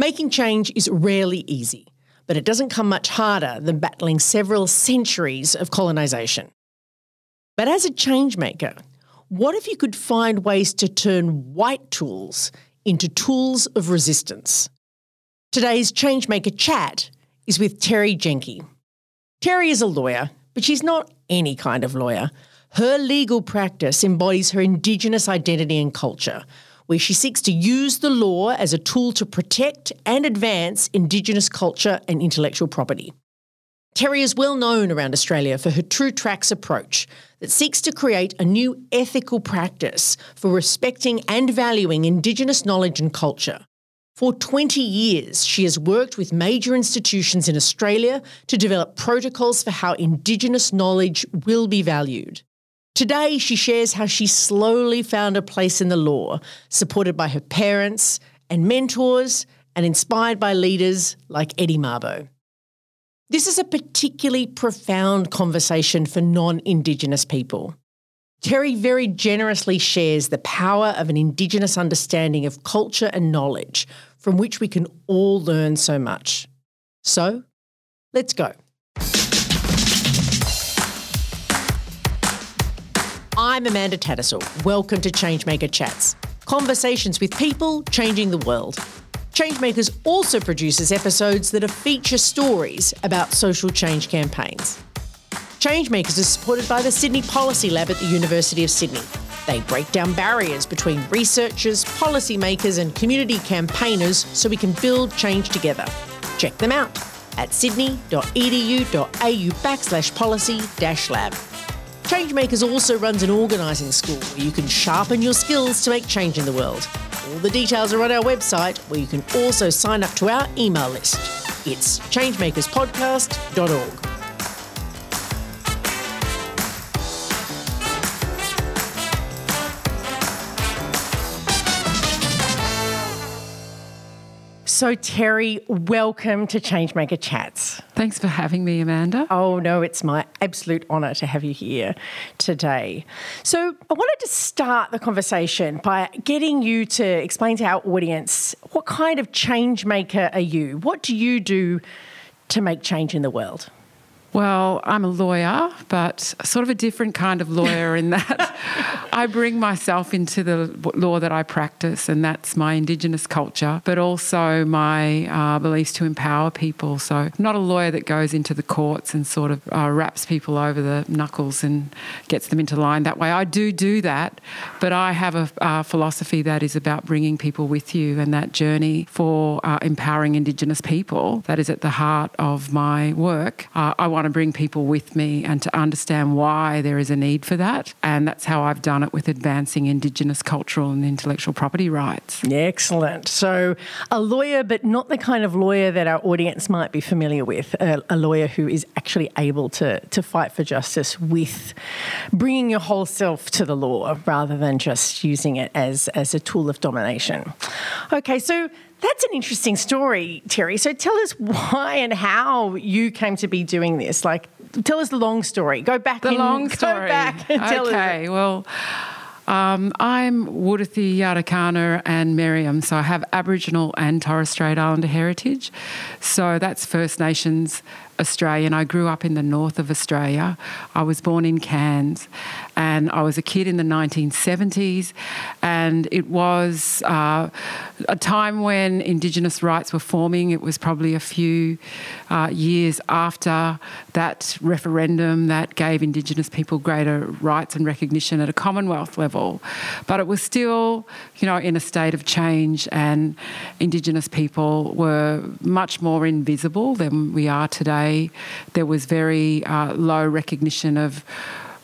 Making change is rarely easy, but it doesn't come much harder than battling several centuries of colonisation. But as a change maker, what if you could find ways to turn white tools into tools of resistance? Today's Changemaker chat is with Terri Janke. Terri is a lawyer, but she's not any kind of lawyer. Her legal practice embodies her Indigenous identity and culture, where she seeks to use the law as a tool to protect and advance Indigenous culture and intellectual property. Terri is well known around Australia for her True Tracks approach that seeks to create a new ethical practice for respecting and valuing Indigenous knowledge and culture. For 20 years, she has worked with major institutions in Australia to develop protocols for how Indigenous knowledge will be valued. Today, she shares how she slowly found a place in the law, supported by her parents and mentors, and inspired by leaders like Eddie Mabo. This is a particularly profound conversation for non Indigenous people. Terri very generously shares the power of an Indigenous understanding of culture and knowledge, from which we can all learn so much. So, let's go. I'm Amanda Tattersall. Welcome to Changemaker Chats conversations with people changing the world. Changemakers also produces episodes that are feature stories about social change campaigns. Changemakers is supported by the Sydney Policy Lab at the University of Sydney. They break down barriers between researchers, policymakers, and community campaigners so we can build change together. Check them out at sydney.edu.au backslash policy dash lab. Changemakers also runs an organising school where you can sharpen your skills to make change in the world. All the details are on our website where you can also sign up to our email list. It's changemakerspodcast.org. So, Terri, welcome to Changemaker Chats. Thanks for having me, Amanda. Oh, no, it's my absolute honour to have you here today. So, I wanted to start the conversation by getting you to explain to our audience what kind of change maker are you? What do you do to make change in the world? Well, I'm a lawyer, but sort of a different kind of lawyer in that I bring myself into the law that I practice, and that's my Indigenous culture, but also my uh, beliefs to empower people. So, not a lawyer that goes into the courts and sort of uh, wraps people over the knuckles and gets them into line that way. I do do that, but I have a, a philosophy that is about bringing people with you and that journey for uh, empowering Indigenous people. That is at the heart of my work. Uh, I want want to bring people with me and to understand why there is a need for that. And that's how I've done it with advancing Indigenous cultural and intellectual property rights. Excellent. So, a lawyer, but not the kind of lawyer that our audience might be familiar with, a, a lawyer who is actually able to, to fight for justice with bringing your whole self to the law rather than just using it as, as a tool of domination. Okay, so that's an interesting story, Terri. So tell us why and how you came to be doing this. Like, tell us the long story. Go back. The and, long story. Go back and tell okay. Well. Um, I'm Wuthathi Yadhaigana and Meriam, so I have Aboriginal and Torres Strait Islander heritage. So that's First Nations Australian. I grew up in the north of Australia. I was born in Cairns and I was a kid in the 1970s. And it was uh, a time when Indigenous rights were forming. It was probably a few uh, years after that referendum that gave Indigenous people greater rights and recognition at a Commonwealth level. But it was still, you know, in a state of change, and Indigenous people were much more invisible than we are today there was very uh, low recognition of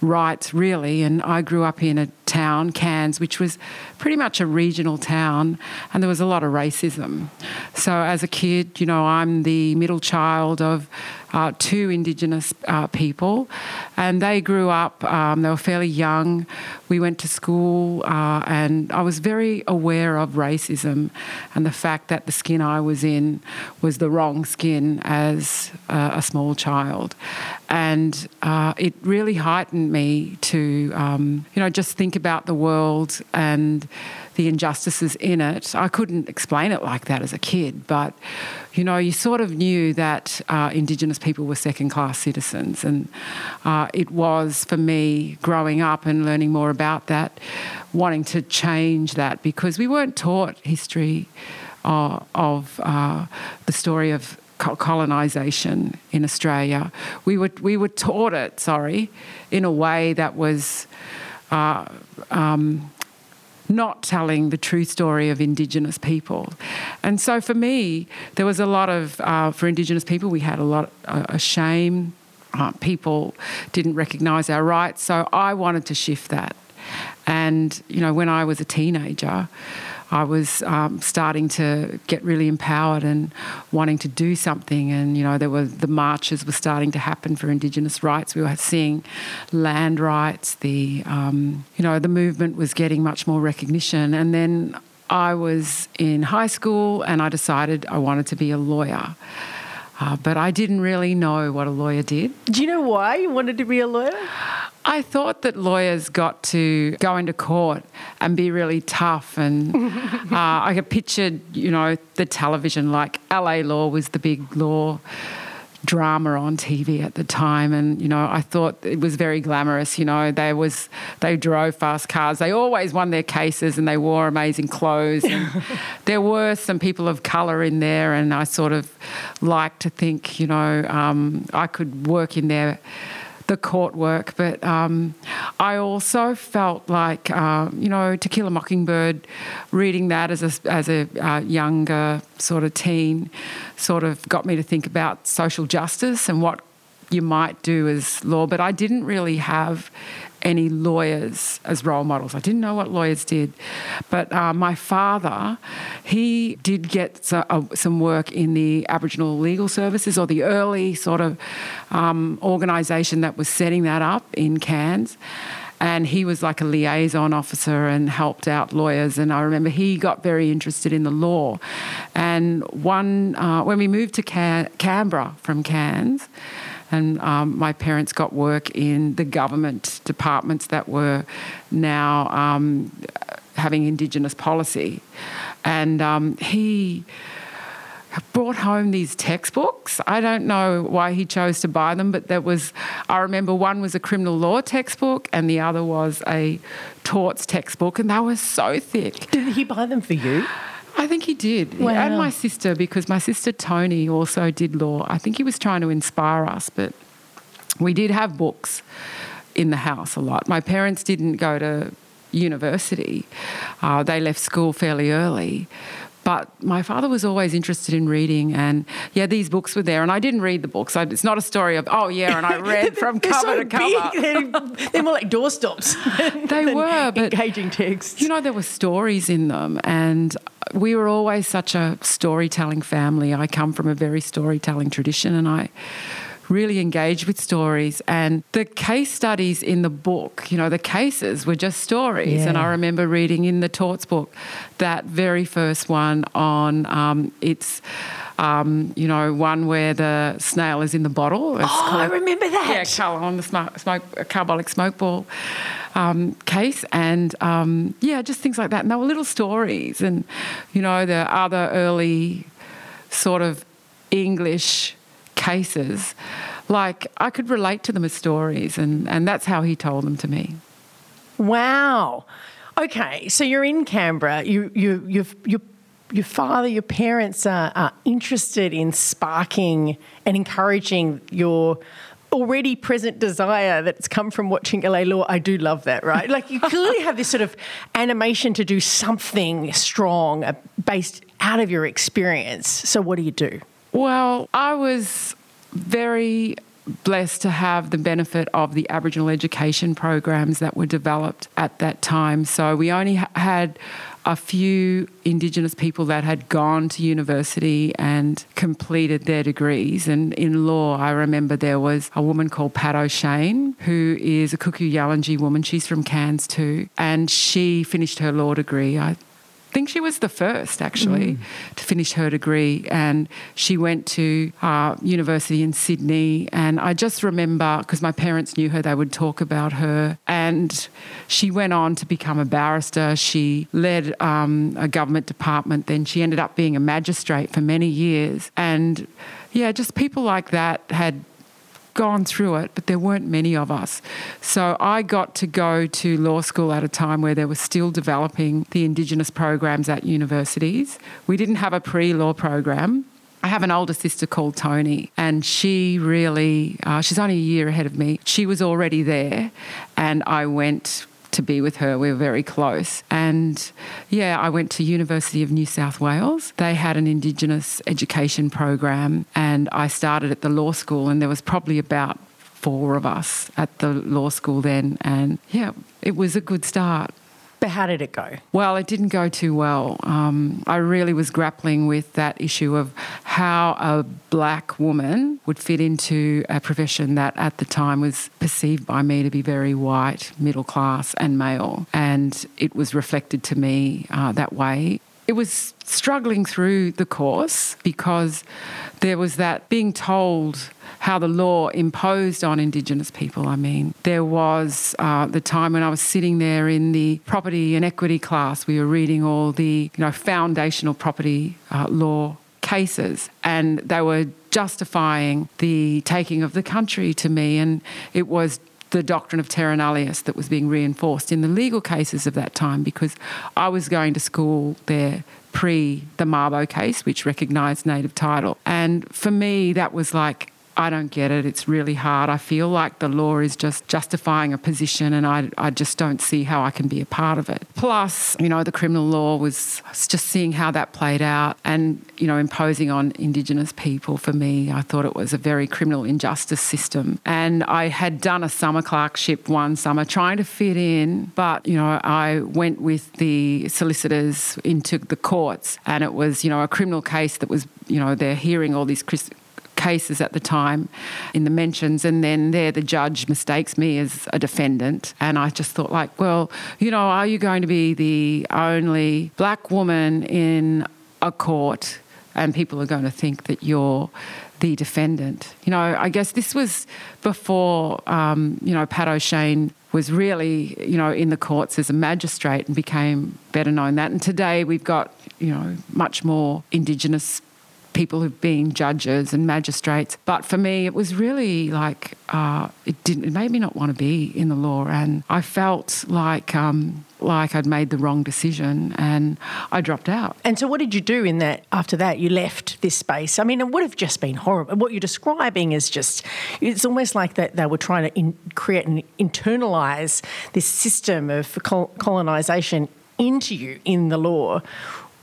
rights, really. And I grew up in a town, Cairns, which was pretty much a regional town, and there was a lot of racism. So as a kid, you know, I'm the middle child of uh, two Indigenous uh, people, and they grew up. Um, they were fairly young. We went to school, uh, and I was very aware of racism and the fact that the skin I was in was the wrong skin as a small child, and uh, it really heightened me to, um, you know, just think about the world and the injustices in it. I couldn't explain it like that as a kid, but you know, you sort of knew that uh, Indigenous people were second class citizens. And uh, it was for me growing up and learning more about that, wanting to change that because we weren't taught history uh, of uh, the story of colonisation in Australia. We were, we were taught it, sorry, in a way that was. Uh, um, not telling the true story of Indigenous people. And so for me, there was a lot of, uh, for Indigenous people, we had a lot of uh, shame. People didn't recognise our rights. So I wanted to shift that. And, you know, when I was a teenager, I was um, starting to get really empowered and wanting to do something. And you know, there were the marches were starting to happen for Indigenous rights. We were seeing land rights. The um, you know the movement was getting much more recognition. And then I was in high school, and I decided I wanted to be a lawyer. Uh, but I didn't really know what a lawyer did. Do you know why you wanted to be a lawyer? I thought that lawyers got to go into court and be really tough. And uh, I pictured, you know, the television, like LA Law was the big law drama on TV at the time, and you know I thought it was very glamorous. You know, they was they drove fast cars, they always won their cases, and they wore amazing clothes. And there were some people of colour in there, and I sort of like to think, you know, um, I could work in there the court work, but um, I also felt like, uh, you know, To Kill a Mockingbird, reading that as a, as a uh, younger sort of teen, sort of got me to think about social justice and what you might do as law. But I didn't really have any lawyers as role models. I didn't know what lawyers did. But uh, my father, he did get so, uh, some work in the Aboriginal Legal Services or the early sort of um, organisation that was setting that up in Cairns and he was like a liaison officer and helped out lawyers. And I remember he got very interested in the law. And one, uh, when we moved to Cam- Canberra from Cairns, and um, my parents got work in the government departments that were now um, having Indigenous policy. And um, he brought home these textbooks. I don't know why he chose to buy them, but there was, I remember one was a criminal law textbook and the other was a torts textbook, and they were so thick. Did he buy them for you? I think he did. Wow. And my sister, because my sister Tony also did law. I think he was trying to inspire us, but we did have books in the house a lot. My parents didn't go to university, uh, they left school fairly early. But my father was always interested in reading, and yeah, these books were there. And I didn't read the books. it's not a story of oh yeah, and I read from cover so to cover. They're, they're, more like doorstops. they were, but engaging texts. You know, there were stories in them, and we were always such a storytelling family. I come from a very storytelling tradition, and I really engaged with stories. And the case studies in the book, you know, the cases were just stories. Yeah. And I remember reading in the torts book that very first one on um, it's. Um, you know, one where the snail is in the bottle. It's oh, called, I remember that. Yeah, on the smoke, smoke, carbolic smoke ball um, case, and um, yeah, just things like that. And they were little stories, and you know, the other early sort of English cases, like I could relate to them as stories, and, and that's how he told them to me. Wow. Okay, so you're in Canberra. You you you you your father, your parents are, are, interested in sparking and encouraging your already present desire that's come from watching LA Law. I do love that, right? Like you clearly have this sort of animation to do something strong uh, based out of your experience. So, what do you do? Well, I was very blessed to have the benefit of the Aboriginal education programs that were developed at that time. So we only had a few Indigenous people that had gone to university and completed their degrees. And in law, I remember there was a woman called Pat O'Shane, who is a Kuku Yalanji woman. She's from Cairns too. And she finished her law degree, I think she was the first actually mm. to finish her degree, and she went to uh, university in Sydney. And I just remember because my parents knew her, they would talk about her, and she went on to become a barrister. She led um, a government department. Then she ended up being a magistrate for many years, and yeah, just people like that had gone through it, but there weren't many of us. So I got to go to law school at a time where they were still developing the Indigenous programs at universities. We didn't have a pre law program. I have an older sister called Tony, and she really, uh, she's only a year ahead of me. She was already there, and I went to be with her. We were very close. And yeah, I went to University of New South Wales. They had an Indigenous education program and I started at the law school and there was probably about four of us at the law school then and yeah, it was a good start. But how did it go? Well, it didn't go too well. Um, I really was grappling with that issue of how a black woman would fit into a profession that at the time was perceived by me to be very white, middle class, and male. And it was reflected to me uh, that way. It was struggling through the course because there was that being told how the law imposed on Indigenous people. I mean, there was uh, the time when I was sitting there in the property and equity class, we were reading all the you know foundational property uh, law cases, and they were justifying the taking of the country to me, and it was the doctrine of terra nullius that was being reinforced in the legal cases of that time because I was going to school there pre the Mabo case, which recognised native title. And for me, that was like I don't get it. It's really hard. I feel like the law is just justifying a position, and I, I just don't see how I can be a part of it. Plus, you know, the criminal law was just seeing how that played out and, you know, imposing on Indigenous people for me. I thought it was a very criminal injustice system. And I had done a summer clerkship one summer trying to fit in, but, you know, I went with the solicitors into the courts, and it was, you know, a criminal case that was, you know, they're hearing all these cases at the time in the mentions, and then there the judge mistakes me as a defendant. And I just thought, like, well, you know, are you going to be the only black woman in a court? And people are going to think that you're the defendant. You know, I guess this was before, um, you know, Pat O'Shane was really, you know, in the courts as a magistrate and became better known that. And today we've got, you know, much more Indigenous people who've been judges and magistrates. But for me, it was really like uh, it didn't. It made me not want to be in the law, and I felt like. Um, like I'd made the wrong decision and I dropped out. And so, what did you do in that after that? You left this space. I mean, it would have just been horrible. What you're describing is just, it's almost like that they were trying to in, create and internalize this system of colonization into you in the law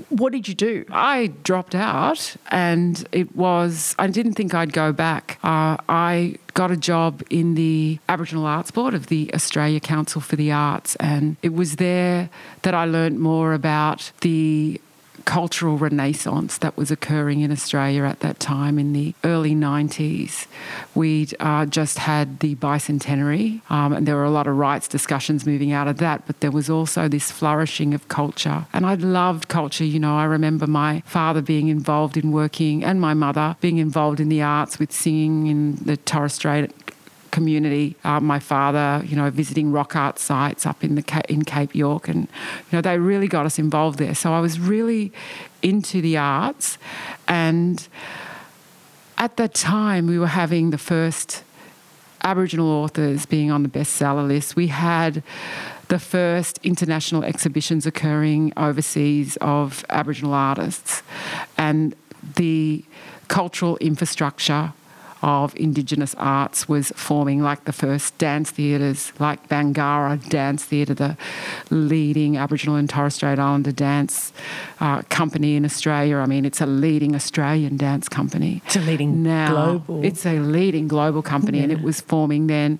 what did you do? I dropped out, and it was, I didn't think I'd go back. Uh, I got a job in the Aboriginal Arts Board of the Australia Council for the Arts, and it was there that I learnt more about the cultural renaissance that was occurring in Australia at that time in the early 90s. We'd uh, just had the bicentenary, um, and there were a lot of rights discussions moving out of that, but there was also this flourishing of culture. And I loved culture. You know, I remember my father being involved in working and my mother being involved in the arts with singing in the Torres Strait community. Uh, my father, you know, visiting rock art sites up in the in Cape York, and you know, they really got us involved there. So I was really into the arts, and at that time we were having the first Aboriginal authors being on the bestseller list. We had the first international exhibitions occurring overseas of Aboriginal artists, and the cultural infrastructure of Indigenous arts was forming, like the first dance theatres, like Bangarra Dance Theatre, the leading Aboriginal and Torres Strait Islander dance uh, company in Australia. I mean, it's a leading Australian dance company. It's a leading now, global. It's a leading global company, yeah. and it was forming then.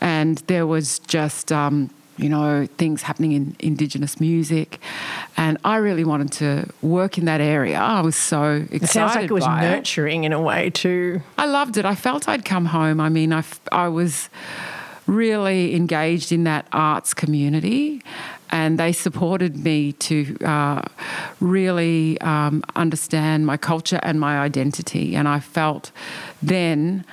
And there was just. Um, you know, things happening in Indigenous music. And I really wanted to work in that area. I was so excited. It sounds like it was nurturing it. in a way, too. I loved it. I felt I'd come home. I mean, I, I was really engaged in that arts community and they supported me to uh, really um, understand my culture and my identity. And I felt then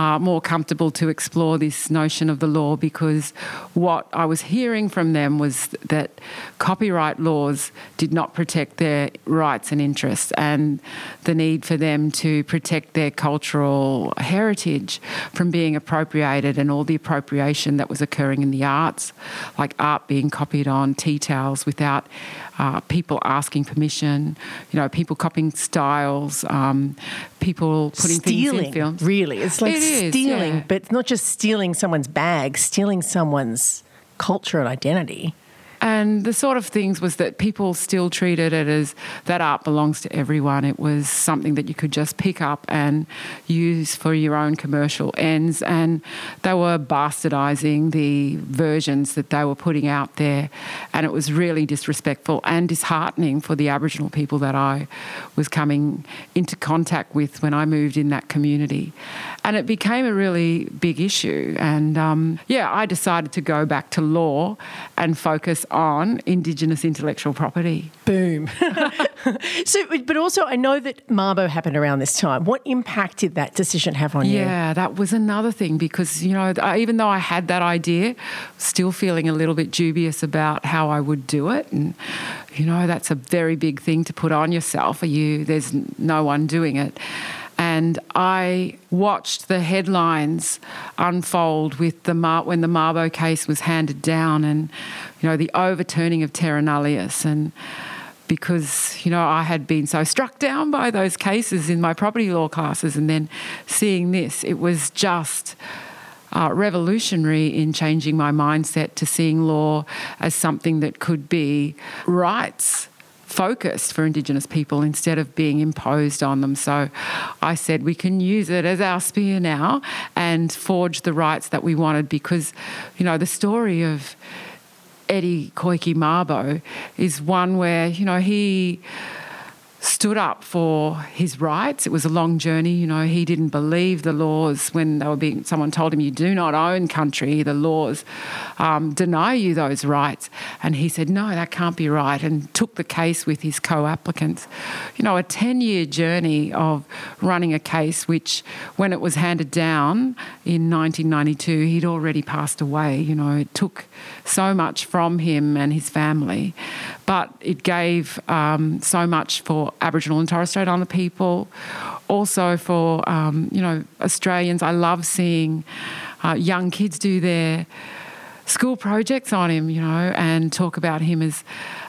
uh, more comfortable to explore this notion of the law because what I was hearing from them was that copyright laws did not protect their rights and interests, and the need for them to protect their cultural heritage from being appropriated and all the appropriation that was occurring in the arts, like art being copied on tea towels without uh, people asking permission, you know, people copying styles, um, people putting stealing, things in films. Really, it's like It is, stealing, yeah. but it's not just stealing someone's bag, stealing someone's culture and identity. And the sort of things was that people still treated it as that art belongs to everyone. It was something that you could just pick up and use for your own commercial ends. And they were bastardizing the versions that they were putting out there. And it was really disrespectful and disheartening for the Aboriginal people that I was coming into contact with when I moved in that community. And it became a really big issue. And um, yeah, I decided to go back to law and focus on Indigenous intellectual property. Boom. so, but also, I know that Mabo happened around this time. What impact did that decision have on you? Yeah, that was another thing because, you know, I- even though I had that idea, still feeling a little bit dubious about how I would do it. And, you know, that's a very big thing to put on yourself. Are you, there's no one doing it. And I watched the headlines unfold with the Mar- when the Mabo case was handed down, and you know the overturning of terra nullius, and because you know I had been so struck down by those cases in my property law classes, and then seeing this, it was just uh, revolutionary in changing my mindset to seeing law as something that could be rights focused for Indigenous people instead of being imposed on them. So I said we can use it as our spear now and forge the rights that we wanted because, you know, the story of Eddie Koiki Mabo is one where, you know, he stood up for his rights. It was a long journey. You know, he didn't believe the laws when they were being. Someone told him, "You do not own country. The laws um, deny you those rights." And he said, "No, that can't be right," and took the case with his co-applicants. You know, a ten-year journey of running a case, which, when it was handed down in 1992, he'd already passed away. You know, it took so much from him and his family, but it gave um, so much for Aboriginal and Torres Strait Islander people, also for um, you know Australians. I love seeing uh, young kids do their school projects on him, you know, and talk about him as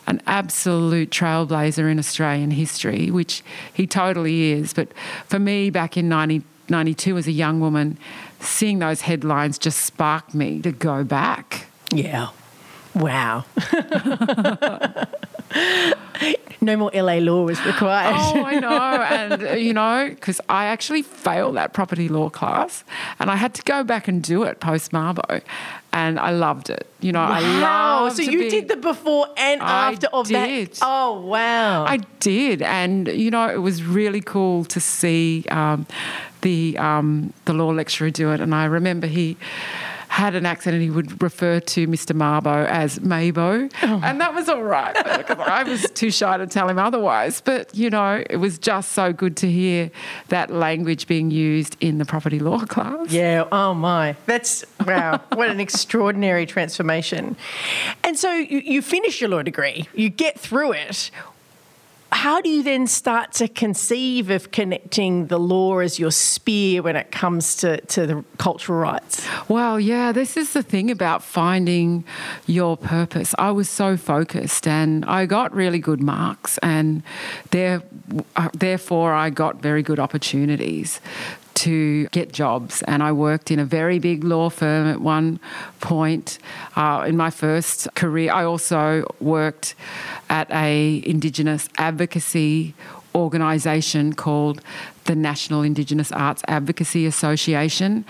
an absolute trailblazer in Australian history, which he totally is. But for me, back in 1992 as a young woman, seeing those headlines just sparked me to go back. Yeah. Wow. no more LA law was required. Oh, I know. And, you know, because I actually failed that property law class and I had to go back and do it post Mabo. And I loved it. You know, I Wow. love So you did the before and I after of did. that. Oh, wow. I did, and you know it was really cool to see um, the um, the law lecturer do it. And I remember he had an accent and he would refer to Mr. Marbo as Mabo, Oh. and that was all right because I was too shy to tell him otherwise. But you know, it was just so good to hear that language being used in the property law class. Yeah, oh my. That's wow. what an extraordinary transformation. And so you, you finish your law degree, you get through it. How do you then start to conceive of connecting the law as your spear when it comes to, to the cultural rights? Well, yeah, this is the thing about finding your purpose. I was so focused and I got really good marks, and there, uh, therefore, I got very good opportunities to get jobs. And I worked in a very big law firm at one point. Uh, in my first career, I also worked at a Indigenous advocacy organisation called the National Indigenous Arts Advocacy Association,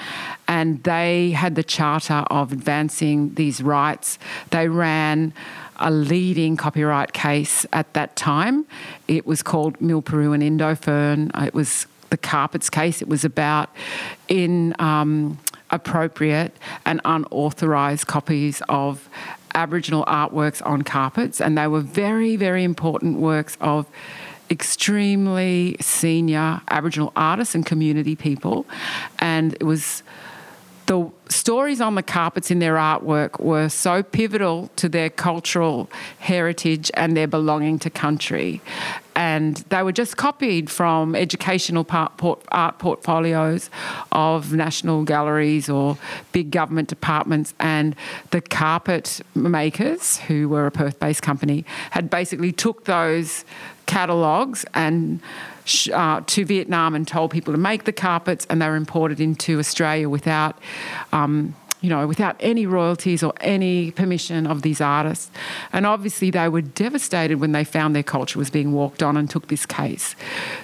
and they had the charter of advancing these rights. They ran a leading copyright case at that time. It was called Milpurrurru and Indofurn. It was the carpets case. It was about in. Um, appropriate and unauthorised copies of Aboriginal artworks on carpets, and they were very, very important works of extremely senior Aboriginal artists and community people. And it was the stories on the carpets in their artwork were so pivotal to their cultural heritage and their belonging to country. And they were just copied from educational art portfolios of national galleries or big government departments. And the carpet makers, who were a Perth based company, had basically took those catalogues and uh, to Vietnam and told people to make the carpets, and they were imported into Australia without. Um, you know, without any royalties or any permission of these artists. And obviously, they were devastated when they found their culture was being walked on and took this case.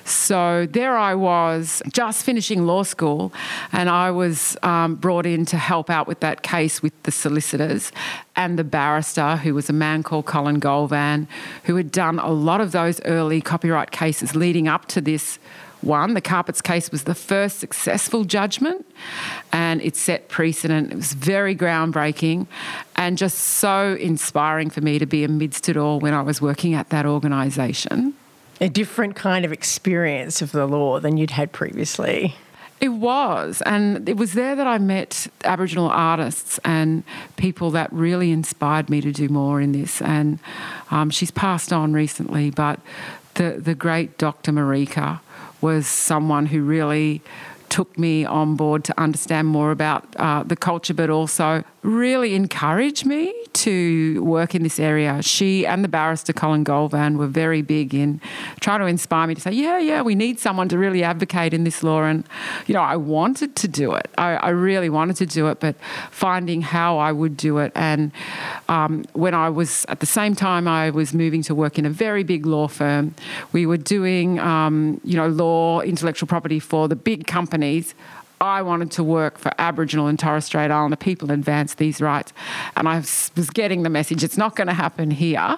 So there I was, just finishing law school, and I was um, brought in to help out with that case with the solicitors and the barrister, who was a man called Colin Golvan, who had done a lot of those early copyright cases leading up to this one. The Carpets case was the first successful judgment and it set precedent. It was very groundbreaking and just so inspiring for me to be amidst it all when I was working at that organisation. A different kind of experience of the law than you'd had previously. It was, and it was there that I met Aboriginal artists and people that really inspired me to do more in this. And um, she's passed on recently, but the the great Dr. Marika was someone who really took me on board to understand more about uh, the culture, but also really encouraged me to work in this area. She and the barrister Colin Golvan were very big in trying to inspire me to say, yeah, yeah, we need someone to really advocate in this law. And, you know, I wanted to do it. I, I really wanted to do it, but finding how I would do it. And um, when I was, at the same time, I was moving to work in a very big law firm, we were doing, um, you know, law, intellectual property for the big companies. I wanted to work for Aboriginal and Torres Strait Islander people and advance these rights. And I was getting the message it's not going to happen here.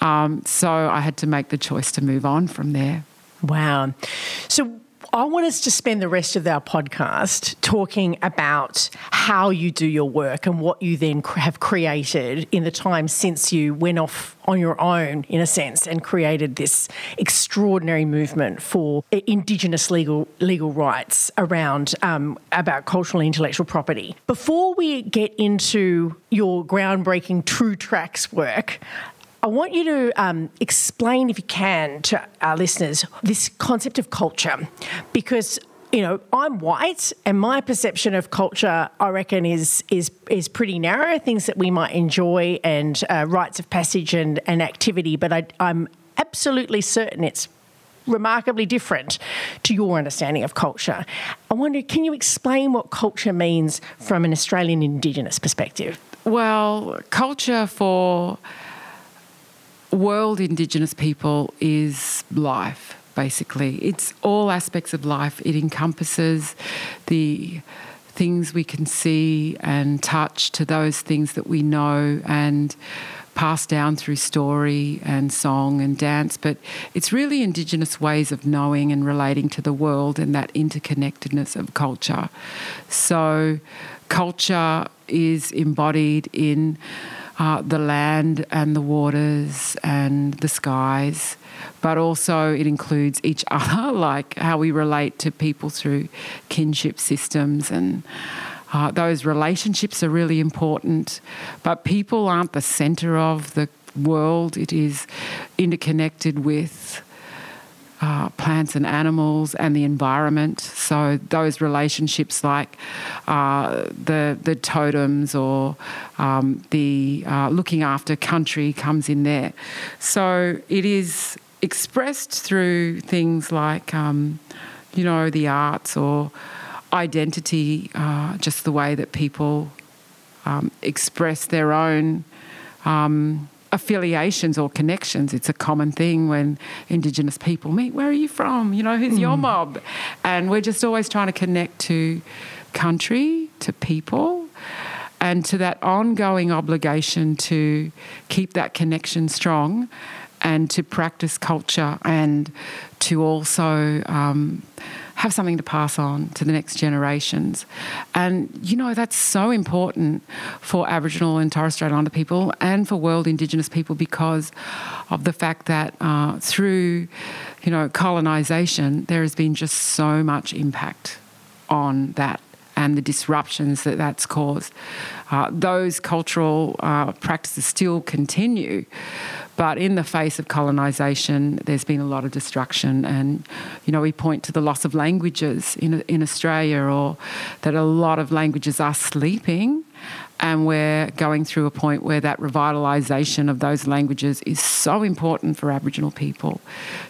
Um, so I had to make the choice to move on from there. Wow. So I want us to spend the rest of our podcast talking about how you do your work and what you then have created in the time since you went off on your own, in a sense, and created this extraordinary movement for Indigenous legal legal rights around um, about cultural and intellectual property. Before we get into your groundbreaking True Tracks work, I want you to um, explain, if you can, to our listeners this concept of culture, because you know I'm white, and my perception of culture, I reckon, is is is pretty narrow. Things that we might enjoy and uh, rites of passage and, and activity, but I, I'm absolutely certain it's remarkably different to your understanding of culture. I wonder, can you explain what culture means from an Australian Indigenous perspective? Well, culture for world Indigenous people is life, basically. It's all aspects of life. It encompasses the things we can see and touch to those things that we know and pass down through story and song and dance, but it's really Indigenous ways of knowing and relating to the world and that interconnectedness of culture. So, culture is embodied in uh, the land and the waters and the skies, but also it includes each other, like how we relate to people through kinship systems and. Uh, those relationships are really important, but people aren't the centre of the world. It is interconnected with uh, plants and animals and the environment. So those relationships, like uh, the the totems or um, the uh, looking after country, comes in there. So it is expressed through things like, um, you know, the arts or identity, uh, just the way that people um, express their own. Um, affiliations or connections. It's a common thing when Indigenous people meet. Where are you from? You know, who's mm. your mob? And we're just always trying to connect to country, to people, and to that ongoing obligation to keep that connection strong and to practice culture and to also um, have something to pass on to the next generations. And, you know, that's so important for Aboriginal and Torres Strait Islander people and for world Indigenous people because of the fact that uh, through, you know, colonisation, there has been just so much impact on that and the disruptions that that's caused. Uh, those cultural uh, practices still continue, but in the face of colonisation, there's been a lot of destruction. And, you know, we point to the loss of languages in, in Australia or that a lot of languages are sleeping. And we're going through a point where that revitalisation of those languages is so important for Aboriginal people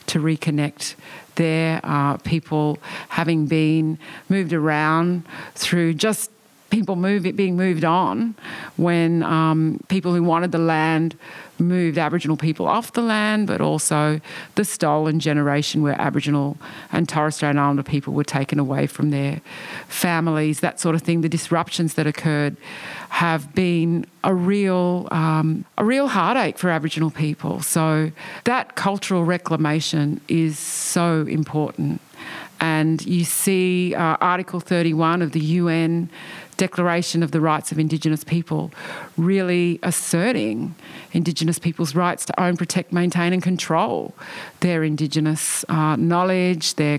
to reconnect their uh, people having been moved around through just people move, being moved on when um, people who wanted the land moved Aboriginal people off the land, but also the stolen generation where Aboriginal and Torres Strait Islander people were taken away from their families, that sort of thing. The disruptions that occurred have been a real, um, a real heartache for Aboriginal people. So that cultural reclamation is so important. And you see uh, Article 31 of the UN Declaration of the Rights of Indigenous People really asserting Indigenous people's rights to own, protect, maintain, and control their Indigenous uh, knowledge, their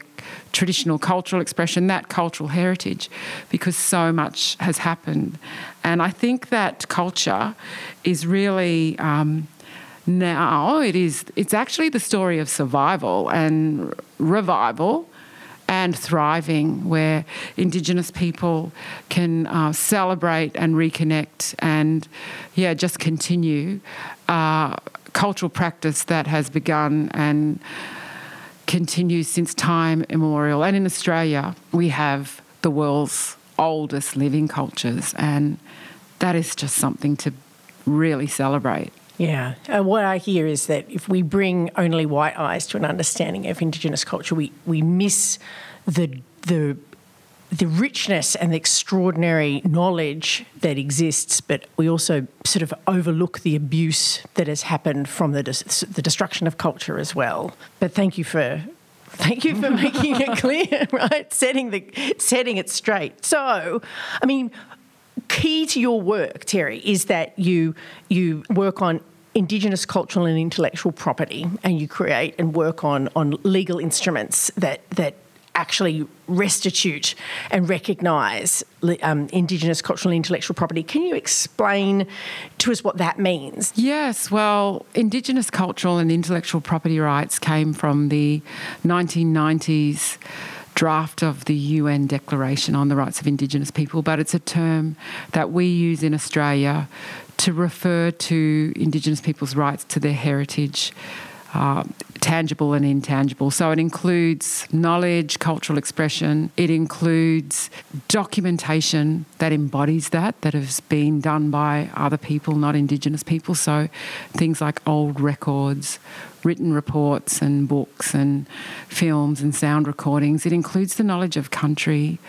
traditional cultural expression, that cultural heritage, because so much has happened. And I think that culture is really. Um, now it is it's actually the story of survival and revival and thriving, where Indigenous people can uh, celebrate and reconnect and, yeah, just continue uh, cultural practice that has begun and continues since time immemorial. And in Australia, we have the world's oldest living cultures, and that is just something to really celebrate. Yeah. Uh, what I hear is that if we bring only white eyes to an understanding of Indigenous culture, we, we miss the, the, the richness and the extraordinary knowledge that exists, but we also sort of overlook the abuse that has happened from the, the destruction of culture as well. But thank you for Thank you for making it clear, right? Setting the setting it straight. So, I mean, key to your work, Terri, is that you you work on Indigenous cultural and intellectual property, and you create and work on on legal instruments that that actually restitute and recognise um, Indigenous cultural and intellectual property. Can you explain to us what that means? Yes, well, Indigenous cultural and intellectual property rights came from the 1990s draft of the UN Declaration on the Rights of Indigenous People, but it's a term that we use in Australia to refer to Indigenous people's rights to their heritage. Uh, tangible and intangible. So it includes knowledge, cultural expression, it includes documentation that embodies that, that has been done by other people, not Indigenous people. So things like old records, written reports and books and films and sound recordings. It includes the knowledge of country,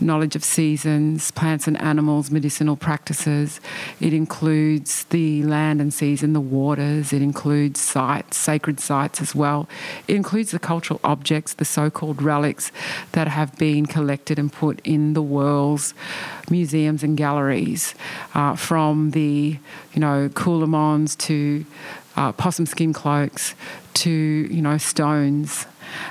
knowledge of seasons, plants and animals, medicinal practices. It includes the land and seas and the waters. It includes sites, sacred sites as well. It includes the cultural objects, the so called relics that have been collected and put in the world's museums and galleries, uh, from the, you know, Coolamons to uh, possum skin cloaks to, you know, stones.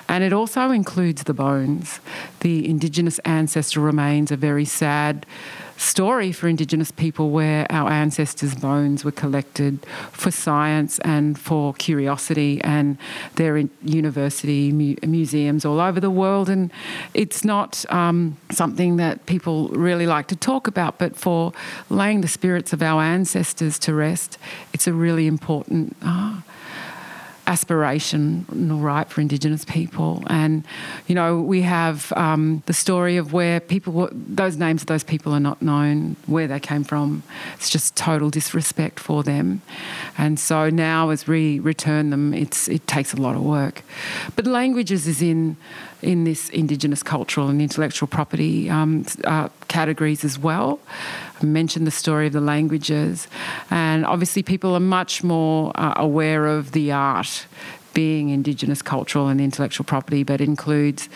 And it also includes the bones. The Indigenous ancestor remains a very sad story for Indigenous people where our ancestors' bones were collected for science and for curiosity, and they're in university mu- museums all over the world. And it's not um, something that people really like to talk about, but for laying the spirits of our ancestors to rest, it's a really important. Uh, aspirational right for Indigenous people. And, you know, we have um, the story of where people, those names of those people are not known, where they came from. It's just total disrespect for them. And so now, as we return them, it's, it takes a lot of work. But languages is in in this Indigenous cultural and intellectual property um, uh, categories as well. I mentioned the story of the languages, and obviously people are much more uh, aware of the art being Indigenous cultural and intellectual property, but includes,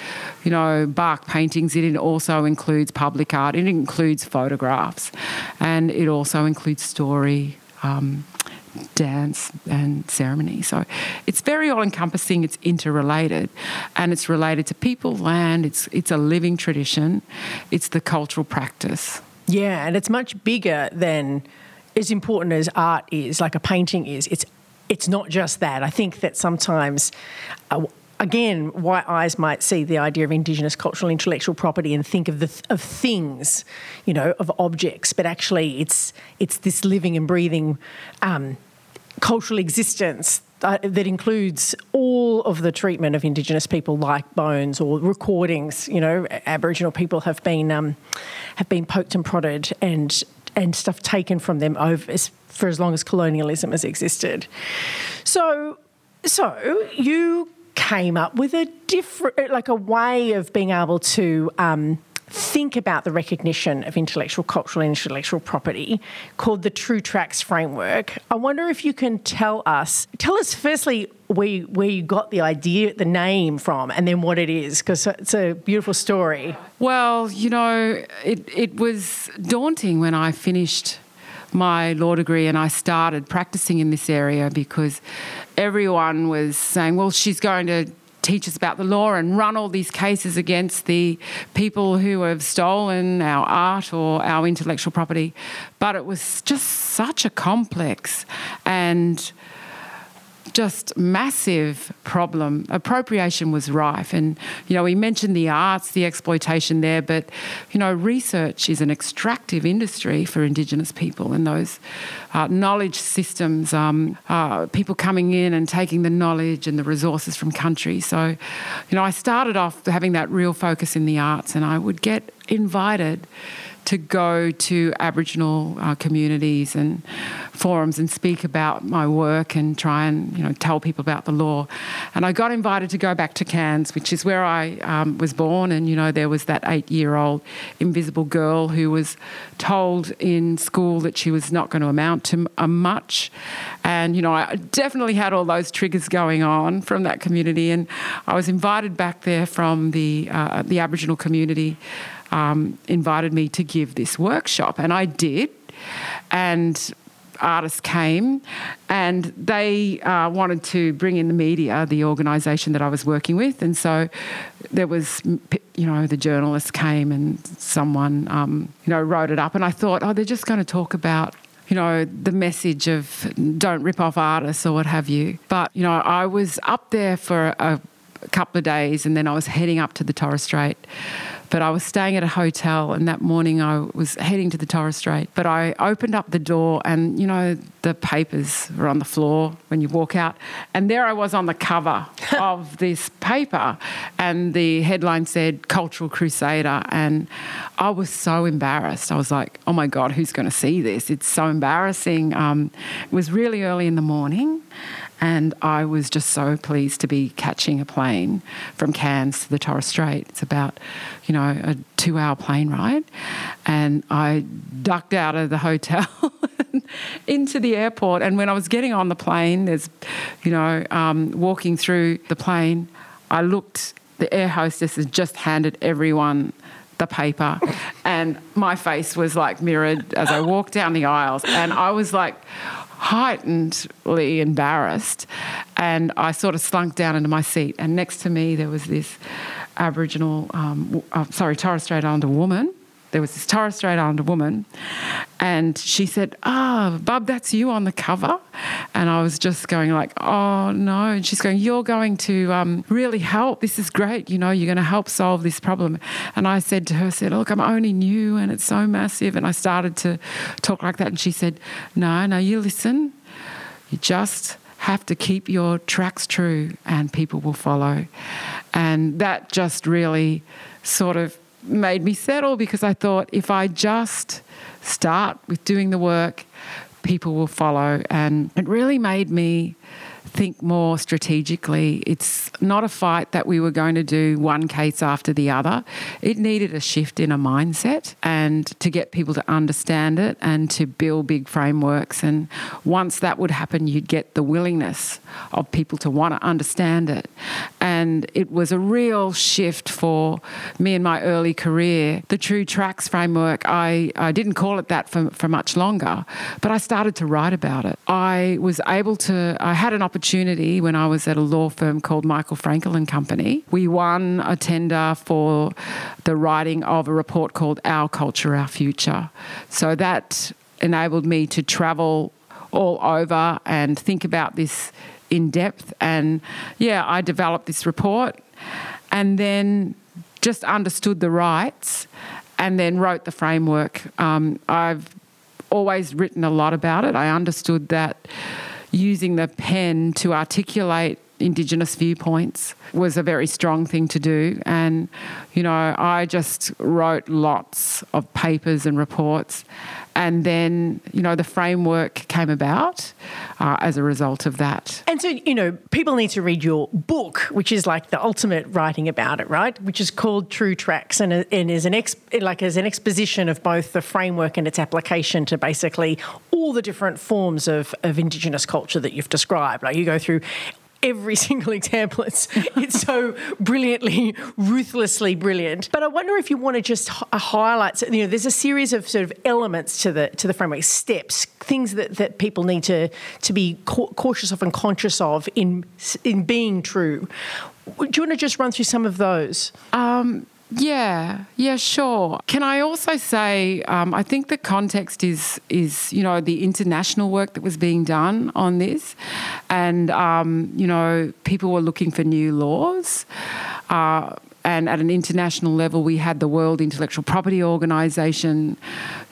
you know, bark paintings. It also includes public art. It includes photographs, and it also includes story. Um, dance and ceremony. So it's very all encompassing, it's interrelated and it's related to people, land, it's it's a living tradition, it's the cultural practice. Yeah, and it's much bigger than as important as art is, like a painting is. It's it's not just that. I think that sometimes. Uh, again, white eyes might see the idea of Indigenous cultural intellectual property and think of the of things, you know, of objects, but actually, it's it's this living and breathing um, cultural existence uh, that includes all of the treatment of Indigenous people, like bones or recordings. You know, Aboriginal people have been um, have been poked and prodded and and stuff taken from them over for as long as colonialism has existed. So, so you came up with a different, like a way of being able to. Um, think about the recognition of intellectual, cultural, and intellectual property called the True Tracks Framework. I wonder if you can tell us, tell us firstly where you, where you got the idea, the name from, and then what it is, because it's a beautiful story. Well, you know, it, it was daunting when I finished my law degree and I started practicing in this area because everyone was saying, well, she's going to teach us about the law and run all these cases against the people who have stolen our art or our intellectual property. But it was just such a complex and just massive problem. Appropriation was rife, and you know we mentioned the arts, the exploitation there, but you know research is an extractive industry for Indigenous people, and those uh, knowledge systems, um, uh, people coming in and taking the knowledge and the resources from country. So, you know, I started off having that real focus in the arts, and I would get invited to go to Aboriginal uh, communities and forums and speak about my work and try and you know tell people about the law. And I got invited to go back to Cairns, which is where I um, was born. And you know there was that eight-year-old invisible girl who was told in school that she was not going to amount to a much. And you know I definitely had all those triggers going on from that community. And I was invited back there from the uh, the Aboriginal community um, invited me to give this workshop, and I did. And artists came and they uh, wanted to bring in the media, the organisation that I was working with. And so there was, you know, the journalists came and someone, um, you know, wrote it up. And I thought, oh, they're just going to talk about you know, the message of don't rip off artists or what have you. But, you know, I was up there for a, a couple of days and then I was heading up to the Torres Strait but I was staying at a hotel, and that morning I was heading to the Torres Strait. But I opened up the door, and you know, the papers were on the floor when you walk out. And there I was on the cover of this paper, and the headline said Cultural Crusader. And I was so embarrassed. I was like, oh my God, who's going to see this? It's so embarrassing. Um, it was really early in the morning. And I was just so pleased to be catching a plane from Cairns to the Torres Strait. It's about, you know, a two hour plane ride. And I ducked out of the hotel into the airport. And when I was getting on the plane, there's, you know, um, walking through the plane, I looked, the air hostess has just handed everyone the paper and my face was like mirrored as I walked down the aisles and I was like heightenedly embarrassed. And I sort of slunk down into my seat. And next to me, there was this Aboriginal, um, uh, sorry, Torres Strait Islander woman there was this Torres Strait Islander woman, and she said, "Ah, oh, Bub, that's you on the cover," and I was just going like, "Oh no!" And she's going, "You're going to um, really help. This is great. You know, you're going to help solve this problem." And I said to her, "I "said Look, I'm only new, and it's so massive." And I started to talk like that, and she said, "No, no, you listen. You just." have to keep your tracks true and people will follow. And that just really sort of made me settle because I thought if I just start with doing the work, people will follow. And it really made me think more strategically. It's not a fight that we were going to do one case after the other. It needed a shift in a mindset and to get people to understand it and to build big frameworks. And once that would happen, you'd get the willingness of people to want to understand it. And it was a real shift for me in my early career. The True Tracks framework, I, I didn't call it that for, for much longer, but I started to write about it. I was able to, I had an opportunity when I was at a law firm called Michael Frankel and Company. We won a tender for the writing of a report called Our Culture, Our Future. So that enabled me to travel all over and think about this in depth. And yeah, I developed this report and then just understood the rights and then wrote the framework. Um, I've always written a lot about it. I understood that using the pen to articulate Indigenous viewpoints was a very strong thing to do. And, you know, I just wrote lots of papers and reports. And then, you know, the framework came about uh, as a result of that. And so, you know, people need to read your book, which is like the ultimate writing about it, right? Which is called True Tracks and, and is an ex, like as an exposition of both the framework and its application to basically all the different forms of, of Indigenous culture that you've described. Like you go through every single example. It's it's so brilliantly, ruthlessly brilliant. But I wonder if you want to just uh, highlight. You know, there's a series of sort of elements to the to the framework, steps, things that, that people need to to be cautious of and conscious of in in being true. Do you want to just run through some of those? Um, yeah, yeah, sure. Can I also say um, I think the context is is you know the international work that was being done on this, and um, you know people were looking for new laws. Uh, and at an international level, we had the World Intellectual Property Organization,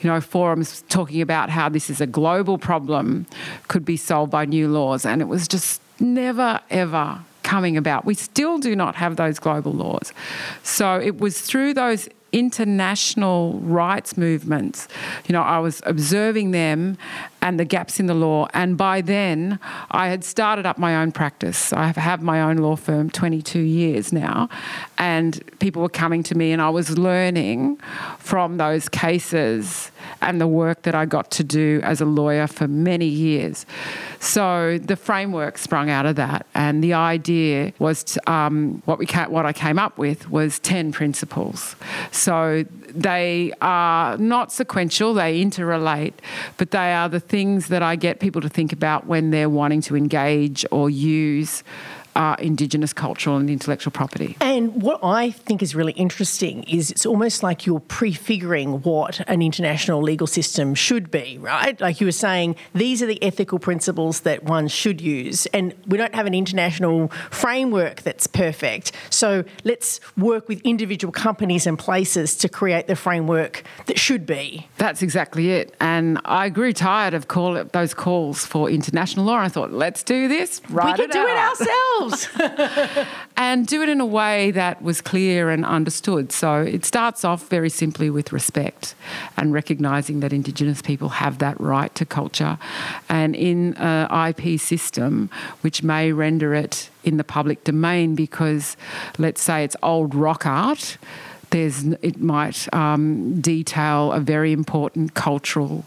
you know, forums talking about how this is a global problem, could be solved by new laws, and it was just never ever coming about. We still do not have those global laws. So it was through those international rights movements. You know, I was observing them and the gaps in the law. And by then, I had started up my own practice. I have my own law firm 22 years now. And people were coming to me, and I was learning from those cases and the work that I got to do as a lawyer for many years. So the framework sprung out of that. And the idea was to, um, what, we what I came up with was 10 principles. So they are not sequential, they interrelate, but they are the things that I get people to think about when they're wanting to engage or use uh, Indigenous cultural and intellectual property. And what I think is really interesting is it's almost like you're prefiguring what an international legal system should be, right? Like you were saying, these are the ethical principles that one should use. And we don't have an international framework that's perfect. So let's work with individual companies and places to create the framework that should be. That's exactly it. And I grew tired of call those calls for international law. I thought, let's do this. we can do out. it ourselves. and do it in a way that was clear and understood. So it starts off very simply with respect and recognising that Indigenous people have that right to culture. And in an IP system, which may render it in the public domain because, let's say, it's old rock art there's it might um, detail a very important cultural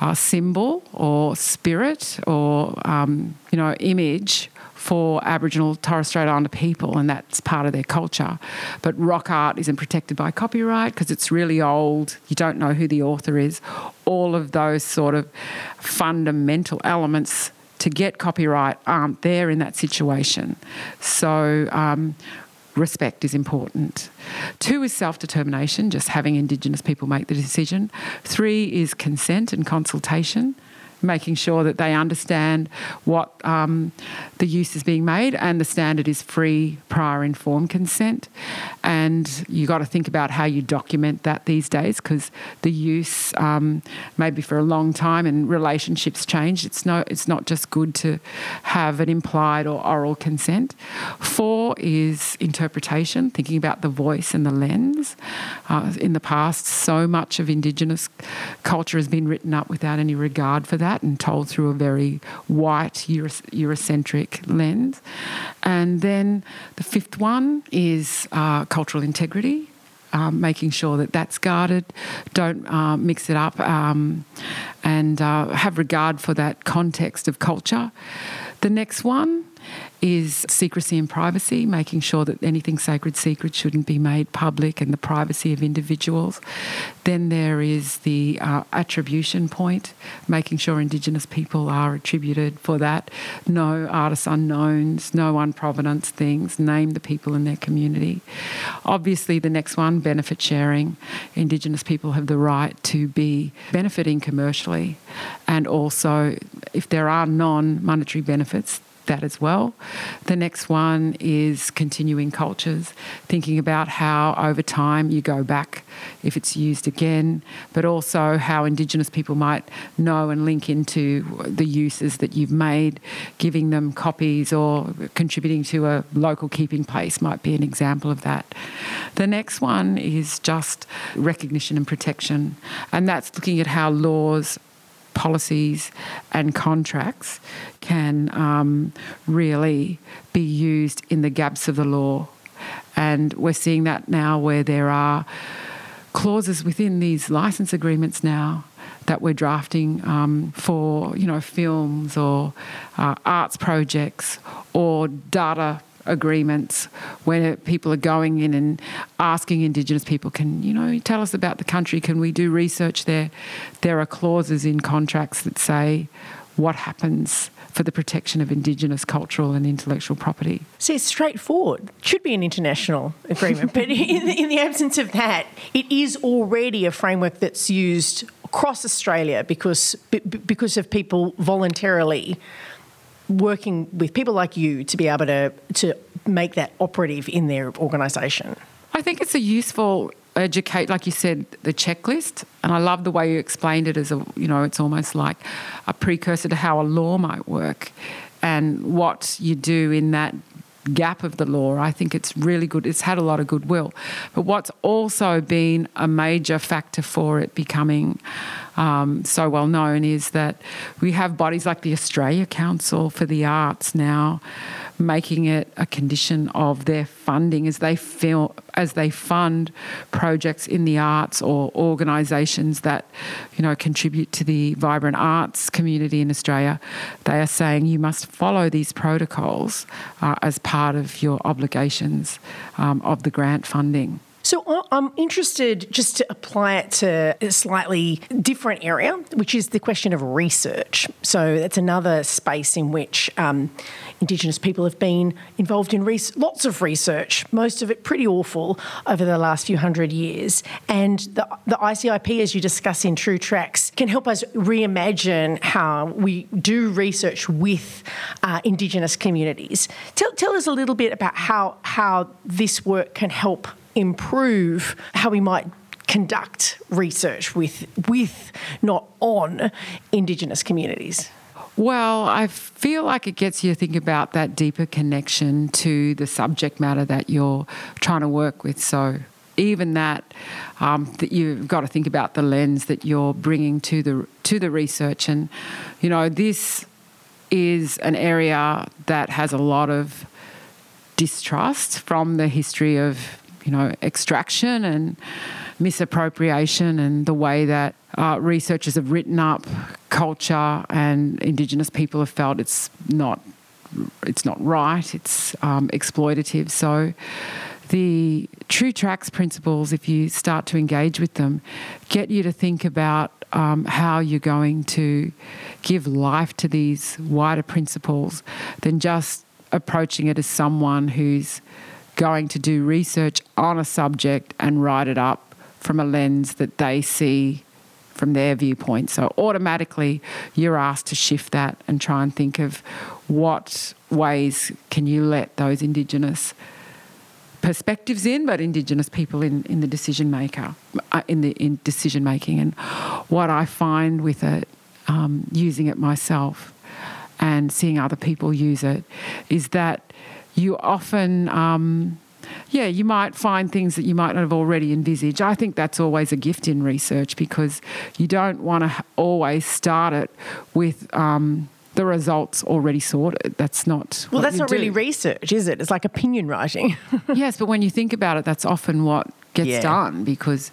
uh, symbol or spirit or um, you know image for Aboriginal Torres Strait Islander people, and that's part of their culture. But rock art isn't protected by copyright because it's really old. You don't know who the author is. All of those sort of fundamental elements to get copyright aren't there in that situation. So, um, respect is important. Two is self determination, just having Indigenous people make the decision. Three is consent and consultation making sure that they understand what um, the use is being made, and the standard is free prior informed consent. And you got to think about how you document that these days because the use um, maybe for a long time and relationships change. It's no, it's not just good to have an implied or oral consent. Four is interpretation, thinking about the voice and the lens. Uh, in the past, so much of Indigenous culture has been written up without any regard for that that and told through a very white Eurocentric lens. And then the fifth one is uh, cultural integrity. Um, making sure that that's guarded, don't uh, mix it up, um, and uh, have regard for that context of culture. The next one is secrecy and privacy, making sure that anything sacred secret shouldn't be made public and the privacy of individuals. Then there is the uh, attribution point, making sure Indigenous people are attributed for that. No artists unknowns, no unprovenance things, name the people in their community. Obviously, the next one, benefit sharing. Indigenous people have the right to be benefiting commercially, and also if there are non monetary benefits, that as well. The next one is continuing cultures, thinking about how over time you go back if it's used again, but also how Indigenous people might know and link into the uses that you've made, giving them copies or contributing to a local keeping place might be an example of that. The next one is just recognition and protection, and that's looking at how laws policies and contracts can um, really be used in the gaps of the law. And we're seeing that now where there are clauses within these license agreements now that we're drafting um, for you know films or uh, arts projects or data agreements where people are going in and asking Indigenous people, can you know tell us about the country? Can we do research there? There are clauses in contracts that say what happens for the protection of Indigenous cultural and intellectual property. See, it's straightforward. It should be an international agreement, but in, in the absence of that, it is already a framework that's used across Australia because because of people voluntarily working with people like you to be able to to make that operative in their organisation? I think it's a useful educate, like you said, the checklist. And I love the way you explained it as a, you know, it's almost like a precursor to how a law might work and what you do in that gap of the law. I think it's really good. It's had a lot of goodwill. But what's also been a major factor for it becoming um, so well known is that we have bodies like the Australia Council for the Arts now making it a condition of their funding as they feel as they fund projects in the arts or organisations that you know contribute to the vibrant arts community in Australia. They are saying you must follow these protocols uh, as part of your obligations um, of the grant funding. So I'm interested just to apply it to a slightly different area, which is the question of research. So that's another space in which um, Indigenous people have been involved in res- lots of research, most of it pretty awful over the last few hundred years. And the, the ICIP, as you discuss in True Tracks, can help us reimagine how we do research with uh, Indigenous communities. Tell, tell us a little bit about how, how this work can help improve how we might conduct research with with not on indigenous communities well, I feel like it gets you to think about that deeper connection to the subject matter that you're trying to work with. So, even that, um, that you've got to think about the lens that you're bringing to the to the research, and you know, this is an area that has a lot of distrust from the history of you know, extraction and misappropriation and the way that uh, researchers have written up culture and Indigenous people have felt it's not it's not right, it's um, exploitative. So the true tracks principles, if you start to engage with them, get you to think about um, how you're going to give life to these wider principles than just approaching it as someone who's going to do research on a subject and write it up from a lens that they see from their viewpoint. So automatically you're asked to shift that and try and think of what ways can you let those Indigenous perspectives in, but Indigenous people in, in the decision maker, uh, in the in decision making. And what I find with it, um, using it myself and seeing other people use it, is that you often um, yeah, you might find things that you might not have already envisaged. I think that's always a gift in research because you don't want to always start it with. Um, the results already sorted. That's not. Well, that's not do. really research, is it? It's like opinion writing. yes, but when you think about it, that's often what gets Yeah. done because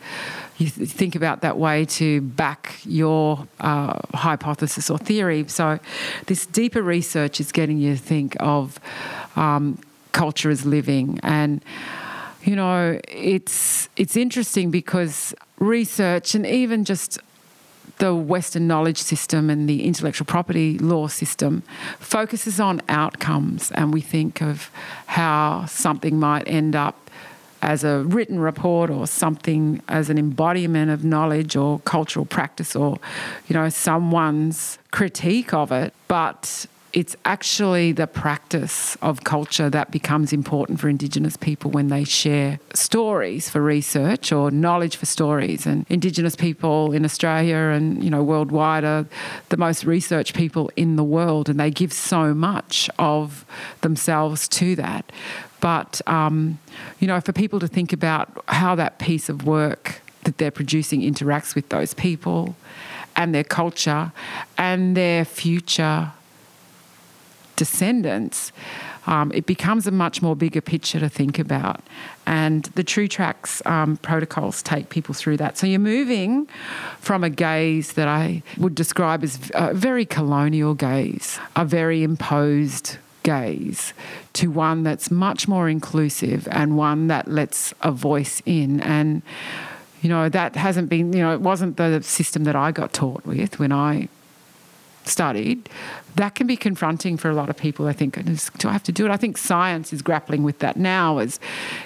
you th- think about that way to back your uh, hypothesis or theory. So, this deeper research is getting you to think of um, culture is living, and you know, it's it's interesting because research and even just the Western knowledge system and the intellectual property law system focuses on outcomes, and we think of how something might end up as a written report or something as an embodiment of knowledge or cultural practice or you know someone's critique of it. But it's actually the practice of culture that becomes important for Indigenous people when they share stories for research or knowledge for stories. And Indigenous people in Australia and you know worldwide are the most researched people in the world, and they give so much of themselves to that. But um, you know, for people to think about how that piece of work that they're producing interacts with those people and their culture and their future descendants, um, it becomes a much more bigger picture to think about. And the True Tracks um, protocols take people through that. So you're moving from a gaze that I would describe as a very colonial gaze, a very imposed gaze, to one that's much more inclusive and one that lets a voice in. And you know, that hasn't been, you know, it wasn't the system that I got taught with when I studied, that can be confronting for a lot of people. I think, do I have to do it? I think science is grappling with that now as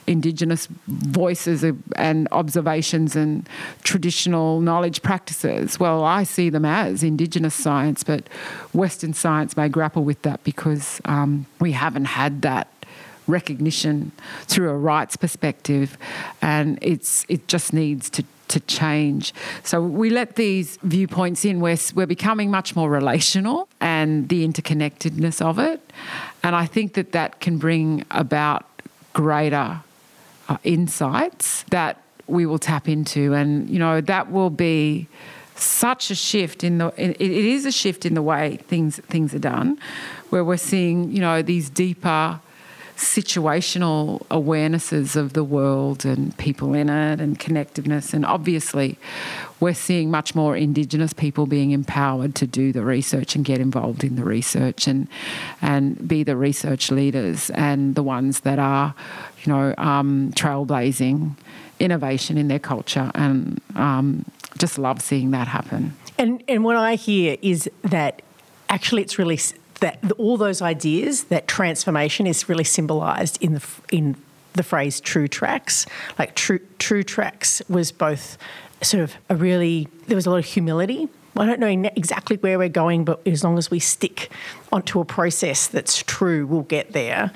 Indigenous voices and observations and traditional knowledge practices. Well, I see them as Indigenous science, but Western science may grapple with that because um, we haven't had that recognition through a rights perspective, and it's it just needs to to change. So we let these viewpoints in. We're, we're becoming much more relational and the interconnectedness of it. And I think that that can bring about greater uh, insights that we will tap into. And, you know, that will be such a shift in the, it it is a shift in the way things, things are done, where we're seeing, you know, these deeper situational awarenesses of the world and people in it and connectiveness. And obviously, we're seeing much more Indigenous people being empowered to do the research and get involved in the research and and be the research leaders and the ones that are, you know, um, trailblazing innovation in their culture. And um, just love seeing that happen. And and what I hear is that actually it's really that all those ideas that transformation is really symbolized in the in the phrase true tracks. Like true true tracks was both sort of a really there was a lot of humility. I don't know exactly where we're going, but as long as we stick onto a process that's true, we'll get there.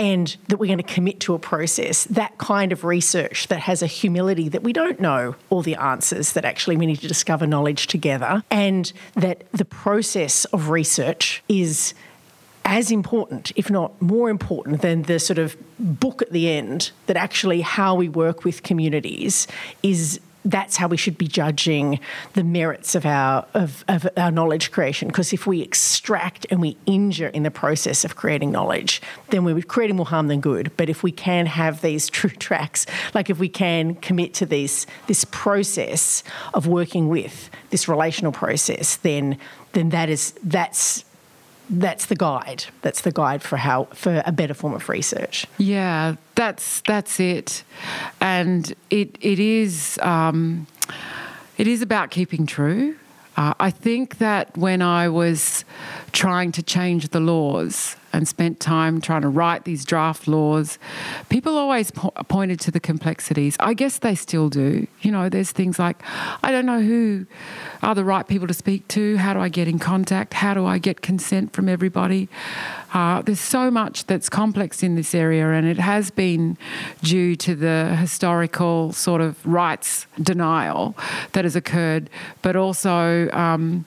And that we're going to commit to a process, that kind of research that has a humility that we don't know all the answers, that actually we need to discover knowledge together, and that the process of research is as important, if not more important, than the sort of book at the end, that actually how we work with communities is that's how we should be judging the merits of our of, of our knowledge creation. Because if we extract and we injure in the process of creating knowledge, then we're creating more harm than good. But if we can have these true tracks, like if we can commit to this this process of working with this relational process, then then that is that's that's the guide. That's the guide for how for a better form of research. Yeah, that's that's it, and it it is um, it is about keeping true. Uh, I think that when I was trying to change the laws and spent time trying to write these draft laws, people always po- pointed to the complexities. I guess they still do. You know, there's things like, I don't know who are the right people to speak to. How do I get in contact? How do I get consent from everybody? Uh, there's so much that's complex in this area, and it has been due to the historical sort of rights denial that has occurred, but also, um,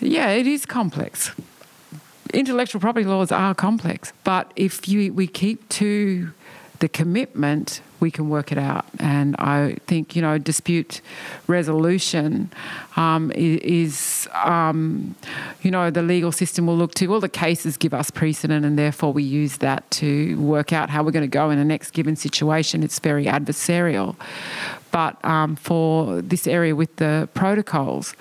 yeah, it is complex intellectual property laws are complex, but if you we keep to the commitment, we can work it out. And I think, you know, dispute resolution um, is, um, you know, the legal system will look to, well, the cases give us precedent, and therefore we use that to work out how we're going to go in the next given situation. It's very adversarial. But um, for this area with the protocols,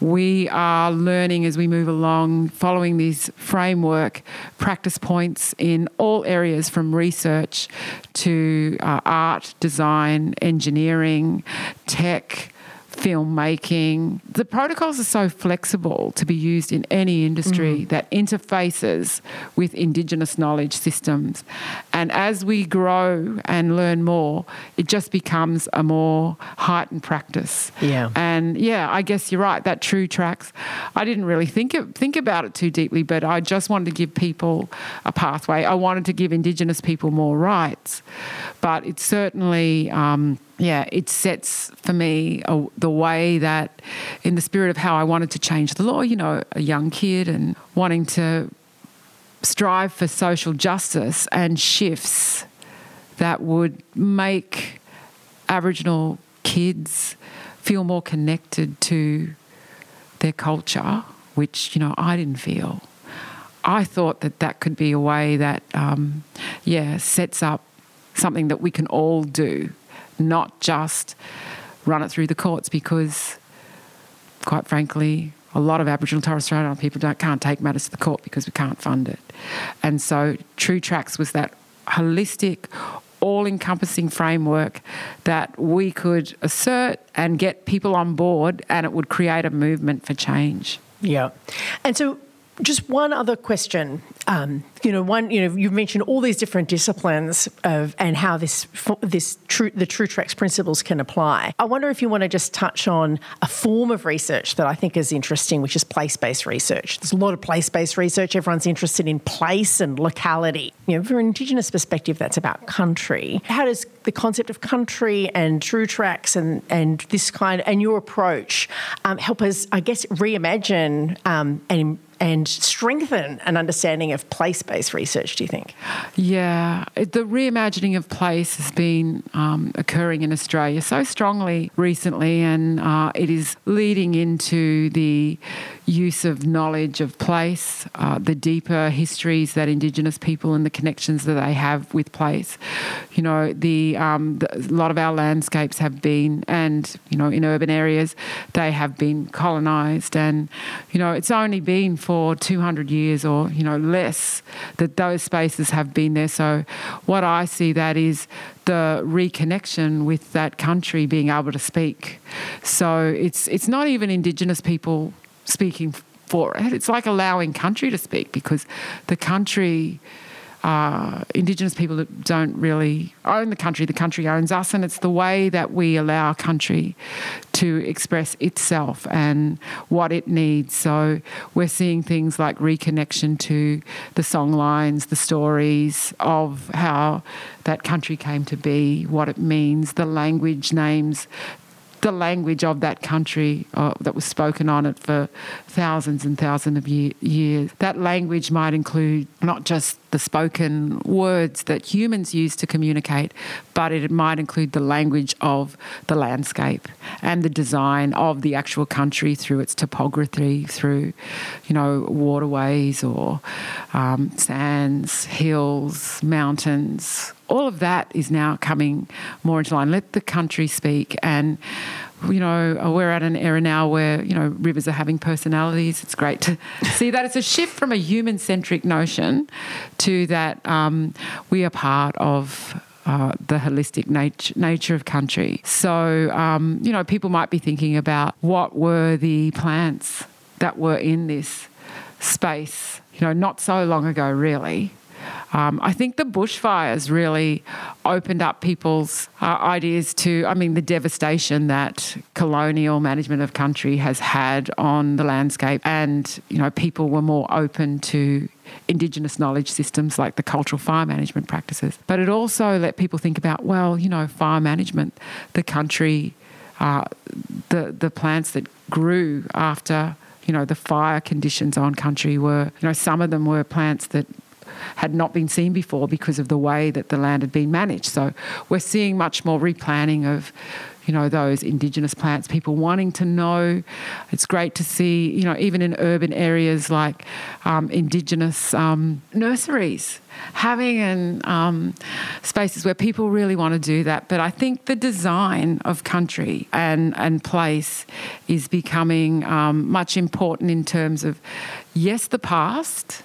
we are learning as we move along, following these framework practice points in all areas from research to uh, art, design, engineering, tech filmmaking. The protocols are so flexible to be used in any industry mm. that interfaces with Indigenous knowledge systems. And as we grow and learn more, it just becomes a more heightened practice. Yeah. And yeah, I guess you're right. That true tracks. I didn't really think of, think about it too deeply, but I just wanted to give people a pathway. I wanted to give Indigenous people more rights, but it's certainly. Um, yeah, it sets for me a, the way that, in the spirit of how I wanted to change the law, you know, a young kid and wanting to strive for social justice and shifts that would make Aboriginal kids feel more connected to their culture, which, you know, I didn't feel. I thought that that could be a way that, um, yeah, sets up something that we can all do not just run it through the courts because, quite frankly, a lot of Aboriginal Torres Strait Islander people can't take matters to the court because we can't fund it. And so True Tracks was that holistic, all encompassing framework that we could assert and get people on board, and it would create a movement for change. Yeah. And so just one other question. Um, you know, one. You know, you've mentioned all these different disciplines of and how this this true the True Tracks principles can apply. I wonder if you want to just touch on a form of research that I think is interesting, which is place based research. There's a lot of place based research. Everyone's interested in place and locality. You know, from an Indigenous perspective, that's about country. How does the concept of country and True Tracks and and this kind and your approach um, help us, I guess, reimagine um, and and strengthen an understanding of place based research, do you think? Yeah, the reimagining of place has been um, occurring in Australia so strongly recently, and uh, it is leading into the use of knowledge of place, uh, the deeper histories that Indigenous people and the connections that they have with place. You know, the, um, the, a lot of our landscapes have been, and you know, in urban areas, they have been colonised, and you know, it's only been for 200 years or you know less that those spaces have been there. So, what I see that is the reconnection with that country being able to speak. So it's it's not even Indigenous people speaking for it. It's like allowing country to speak because the country, uh, Indigenous people don't really own the country, the country owns us, and it's the way that we allow country to express itself and what it needs. So we're seeing things like reconnection to the song lines, the stories of how that country came to be, what it means, the language names the language of that country uh, that was spoken on it for thousands and thousands of year, years. That language might include not just the spoken words that humans use to communicate, but it might include the language of the landscape and the design of the actual country through its topography, through, you know, waterways or um, sands, hills, mountains, all of that is now coming more into line. Let the country speak. And, you know, we're at an era now where, you know, rivers are having personalities. It's great to see that. It's a shift from a human centric notion to that um, we are part of uh, the holistic nature, nature of country. So, um, you know, people might be thinking about what were the plants that were in this space, you know, not so long ago, really. Um, I think the bushfires really opened up people's uh, ideas to, I mean, the devastation that colonial management of country has had on the landscape. And, you know, people were more open to Indigenous knowledge systems like the cultural fire management practices. But it also let people think about, well, you know, fire management, the country, uh, the, the plants that grew after you know the fire conditions on country were you know some of them were plants that had not been seen before because of the way that the land had been managed. So we're seeing much more replanning of you know, those indigenous plants, people wanting to know. It's great to see, you know, even in urban areas like um, indigenous um, nurseries, having and um, spaces where people really want to do that. But I think the design of country and, and place is becoming um, much important in terms of, yes, the past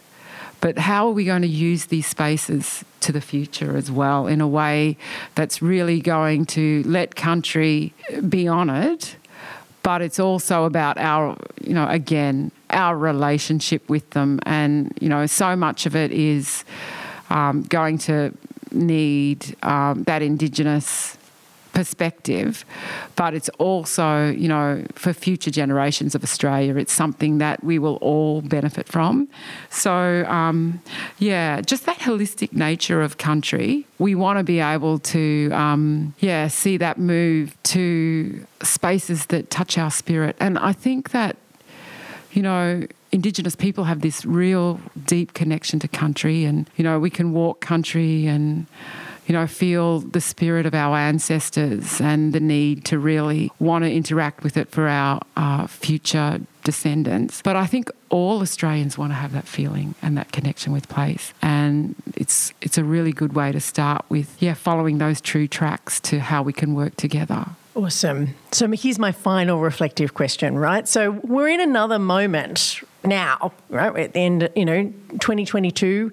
but how are we going to use these spaces to the future as well in a way that's really going to let country be honoured? But it's also about our, you know, again, our relationship with them. And, you know, so much of it is um, going to need um, that Indigenous perspective, but it's also, you know, for future generations of Australia, it's something that we will all benefit from. So, um, yeah, just that holistic nature of country, we want to be able to, um, yeah, see that move to spaces that touch our spirit. And I think that, you know, Indigenous people have this real deep connection to country, and, you know, we can walk country and, you know, feel the spirit of our ancestors and the need to really want to interact with it for our uh, future descendants. But I think all Australians want to have that feeling and that connection with place, and it's it's a really good way to start with. Yeah, following those true tracks to how we can work together. Awesome. So here's my final reflective question, right? So we're in another moment now, right? We're at the end, you know, 2022.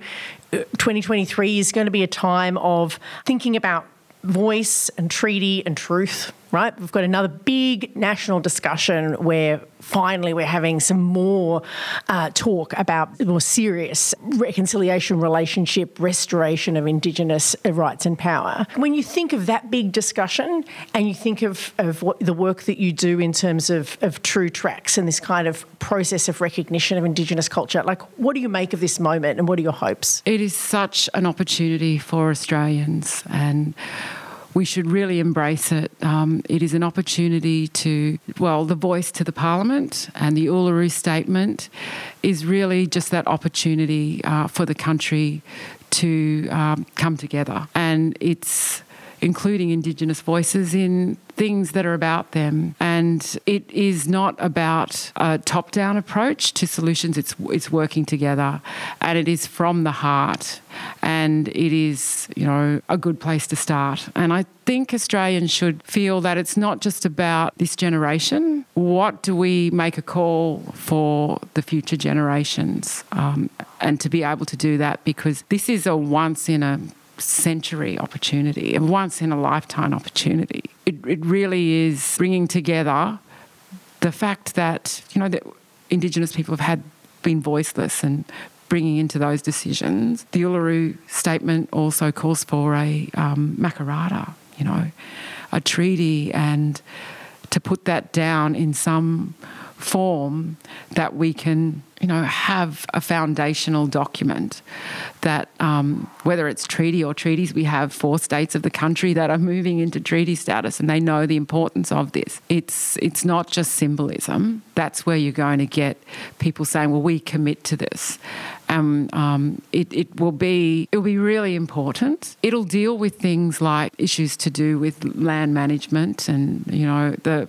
2023 is going to be a time of thinking about voice and treaty and truth, right? We've got another big national discussion where finally we're having some more uh, talk about more serious reconciliation, relationship, restoration of Indigenous rights and power. When you think of that big discussion and you think of, of what the work that you do in terms of, of true tracks and this kind of process of recognition of Indigenous culture, like what do you make of this moment and what are your hopes? It is such an opportunity for Australians and we should really embrace it. Um, it is an opportunity to, well, the voice to the Parliament and the Uluru Statement is really just that opportunity uh, for the country to um, come together. And it's including Indigenous voices in things that are about them. And it is not about a top down approach to solutions, it's, it's working together. And it is from the heart. And it is, you know, a good place to start. And I think Australians should feel that it's not just about this generation. What do we make a call for the future generations? Um, and to be able to do that because this is a once in a century opportunity, a once in a lifetime opportunity. It, it really is bringing together the fact that, you know, that Indigenous people have had been voiceless and bringing into those decisions. The Uluru Statement also calls for a um, Makarrata, you know, a treaty, and to put that down in some form that we can, you know, have a foundational document that, um, whether it's treaty or treaties, we have four states of the country that are moving into treaty status, and they know the importance of this. It's it's not just symbolism. That's where you're going to get people saying, "Well, we commit to this." Um, um, it, it will be it will be really important. It'll deal with things like issues to do with land management and you know the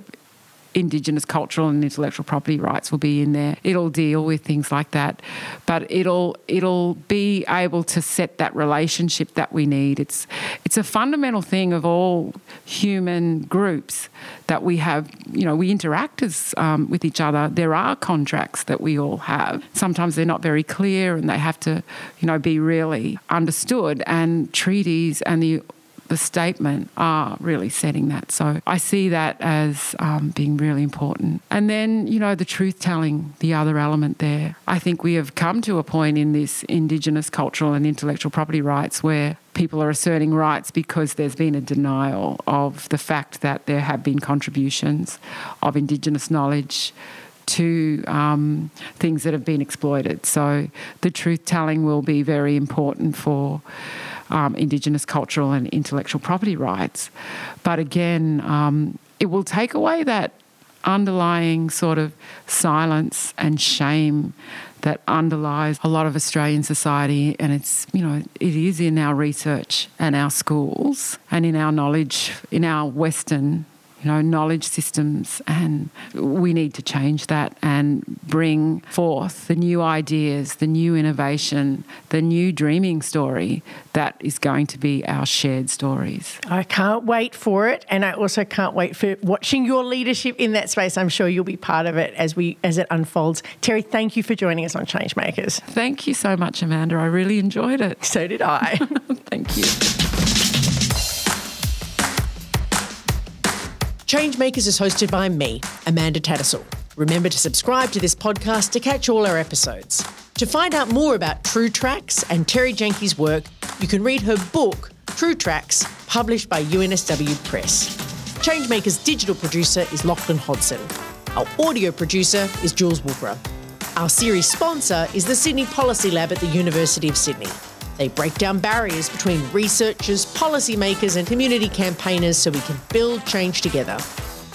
Indigenous cultural and intellectual property rights will be in there. It'll deal with things like that, but it'll it'll be able to set that relationship that we need. It's it's a fundamental thing of all human groups that we have. You know, we interact as um, with each other. There are contracts that we all have. Sometimes they're not very clear, and they have to, you know, be really understood. And treaties and the the statement are really setting that. So I see that as um, being really important. And then, you know, the truth telling, the other element there. I think we have come to a point in this Indigenous cultural and intellectual property rights where people are asserting rights because there's been a denial of the fact that there have been contributions of Indigenous knowledge to um, things that have been exploited. So the truth telling will be very important for um, Indigenous cultural and intellectual property rights. But again, um, it will take away that underlying sort of silence and shame that underlies a lot of Australian society, and it's you know it is in our research and our schools and in our knowledge in our Western you know, knowledge systems, and we need to change that and bring forth the new ideas, the new innovation, the new dreaming story that is going to be our shared stories. I can't wait for it, and I also can't wait for watching your leadership in that space. I'm sure you'll be part of it as we as it unfolds. Terri, thank you for joining us on Changemakers. Thank you so much, Amanda. I really enjoyed it. So did I. thank you. Changemakers is hosted by me, Amanda Tattersall. Remember to subscribe to this podcast to catch all our episodes. To find out more about True Tracks and Terri Janke's work, you can read her book, True Tracks, published by UNSW Press. Changemakers' digital producer is Lachlan Hodson. Our audio producer is Jules Woolborough. Our series sponsor is the Sydney Policy Lab at the University of Sydney. They break down barriers between researchers, policymakers, and community campaigners so we can build change together.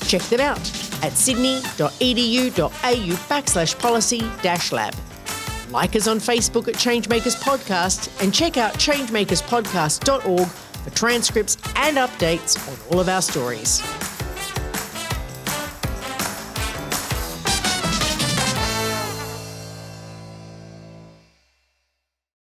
Check them out at sydney.edu.au backslash policy dash lab. Like us on Facebook at Changemakers Podcast and check out changemakerspodcast.org for transcripts and updates on all of our stories.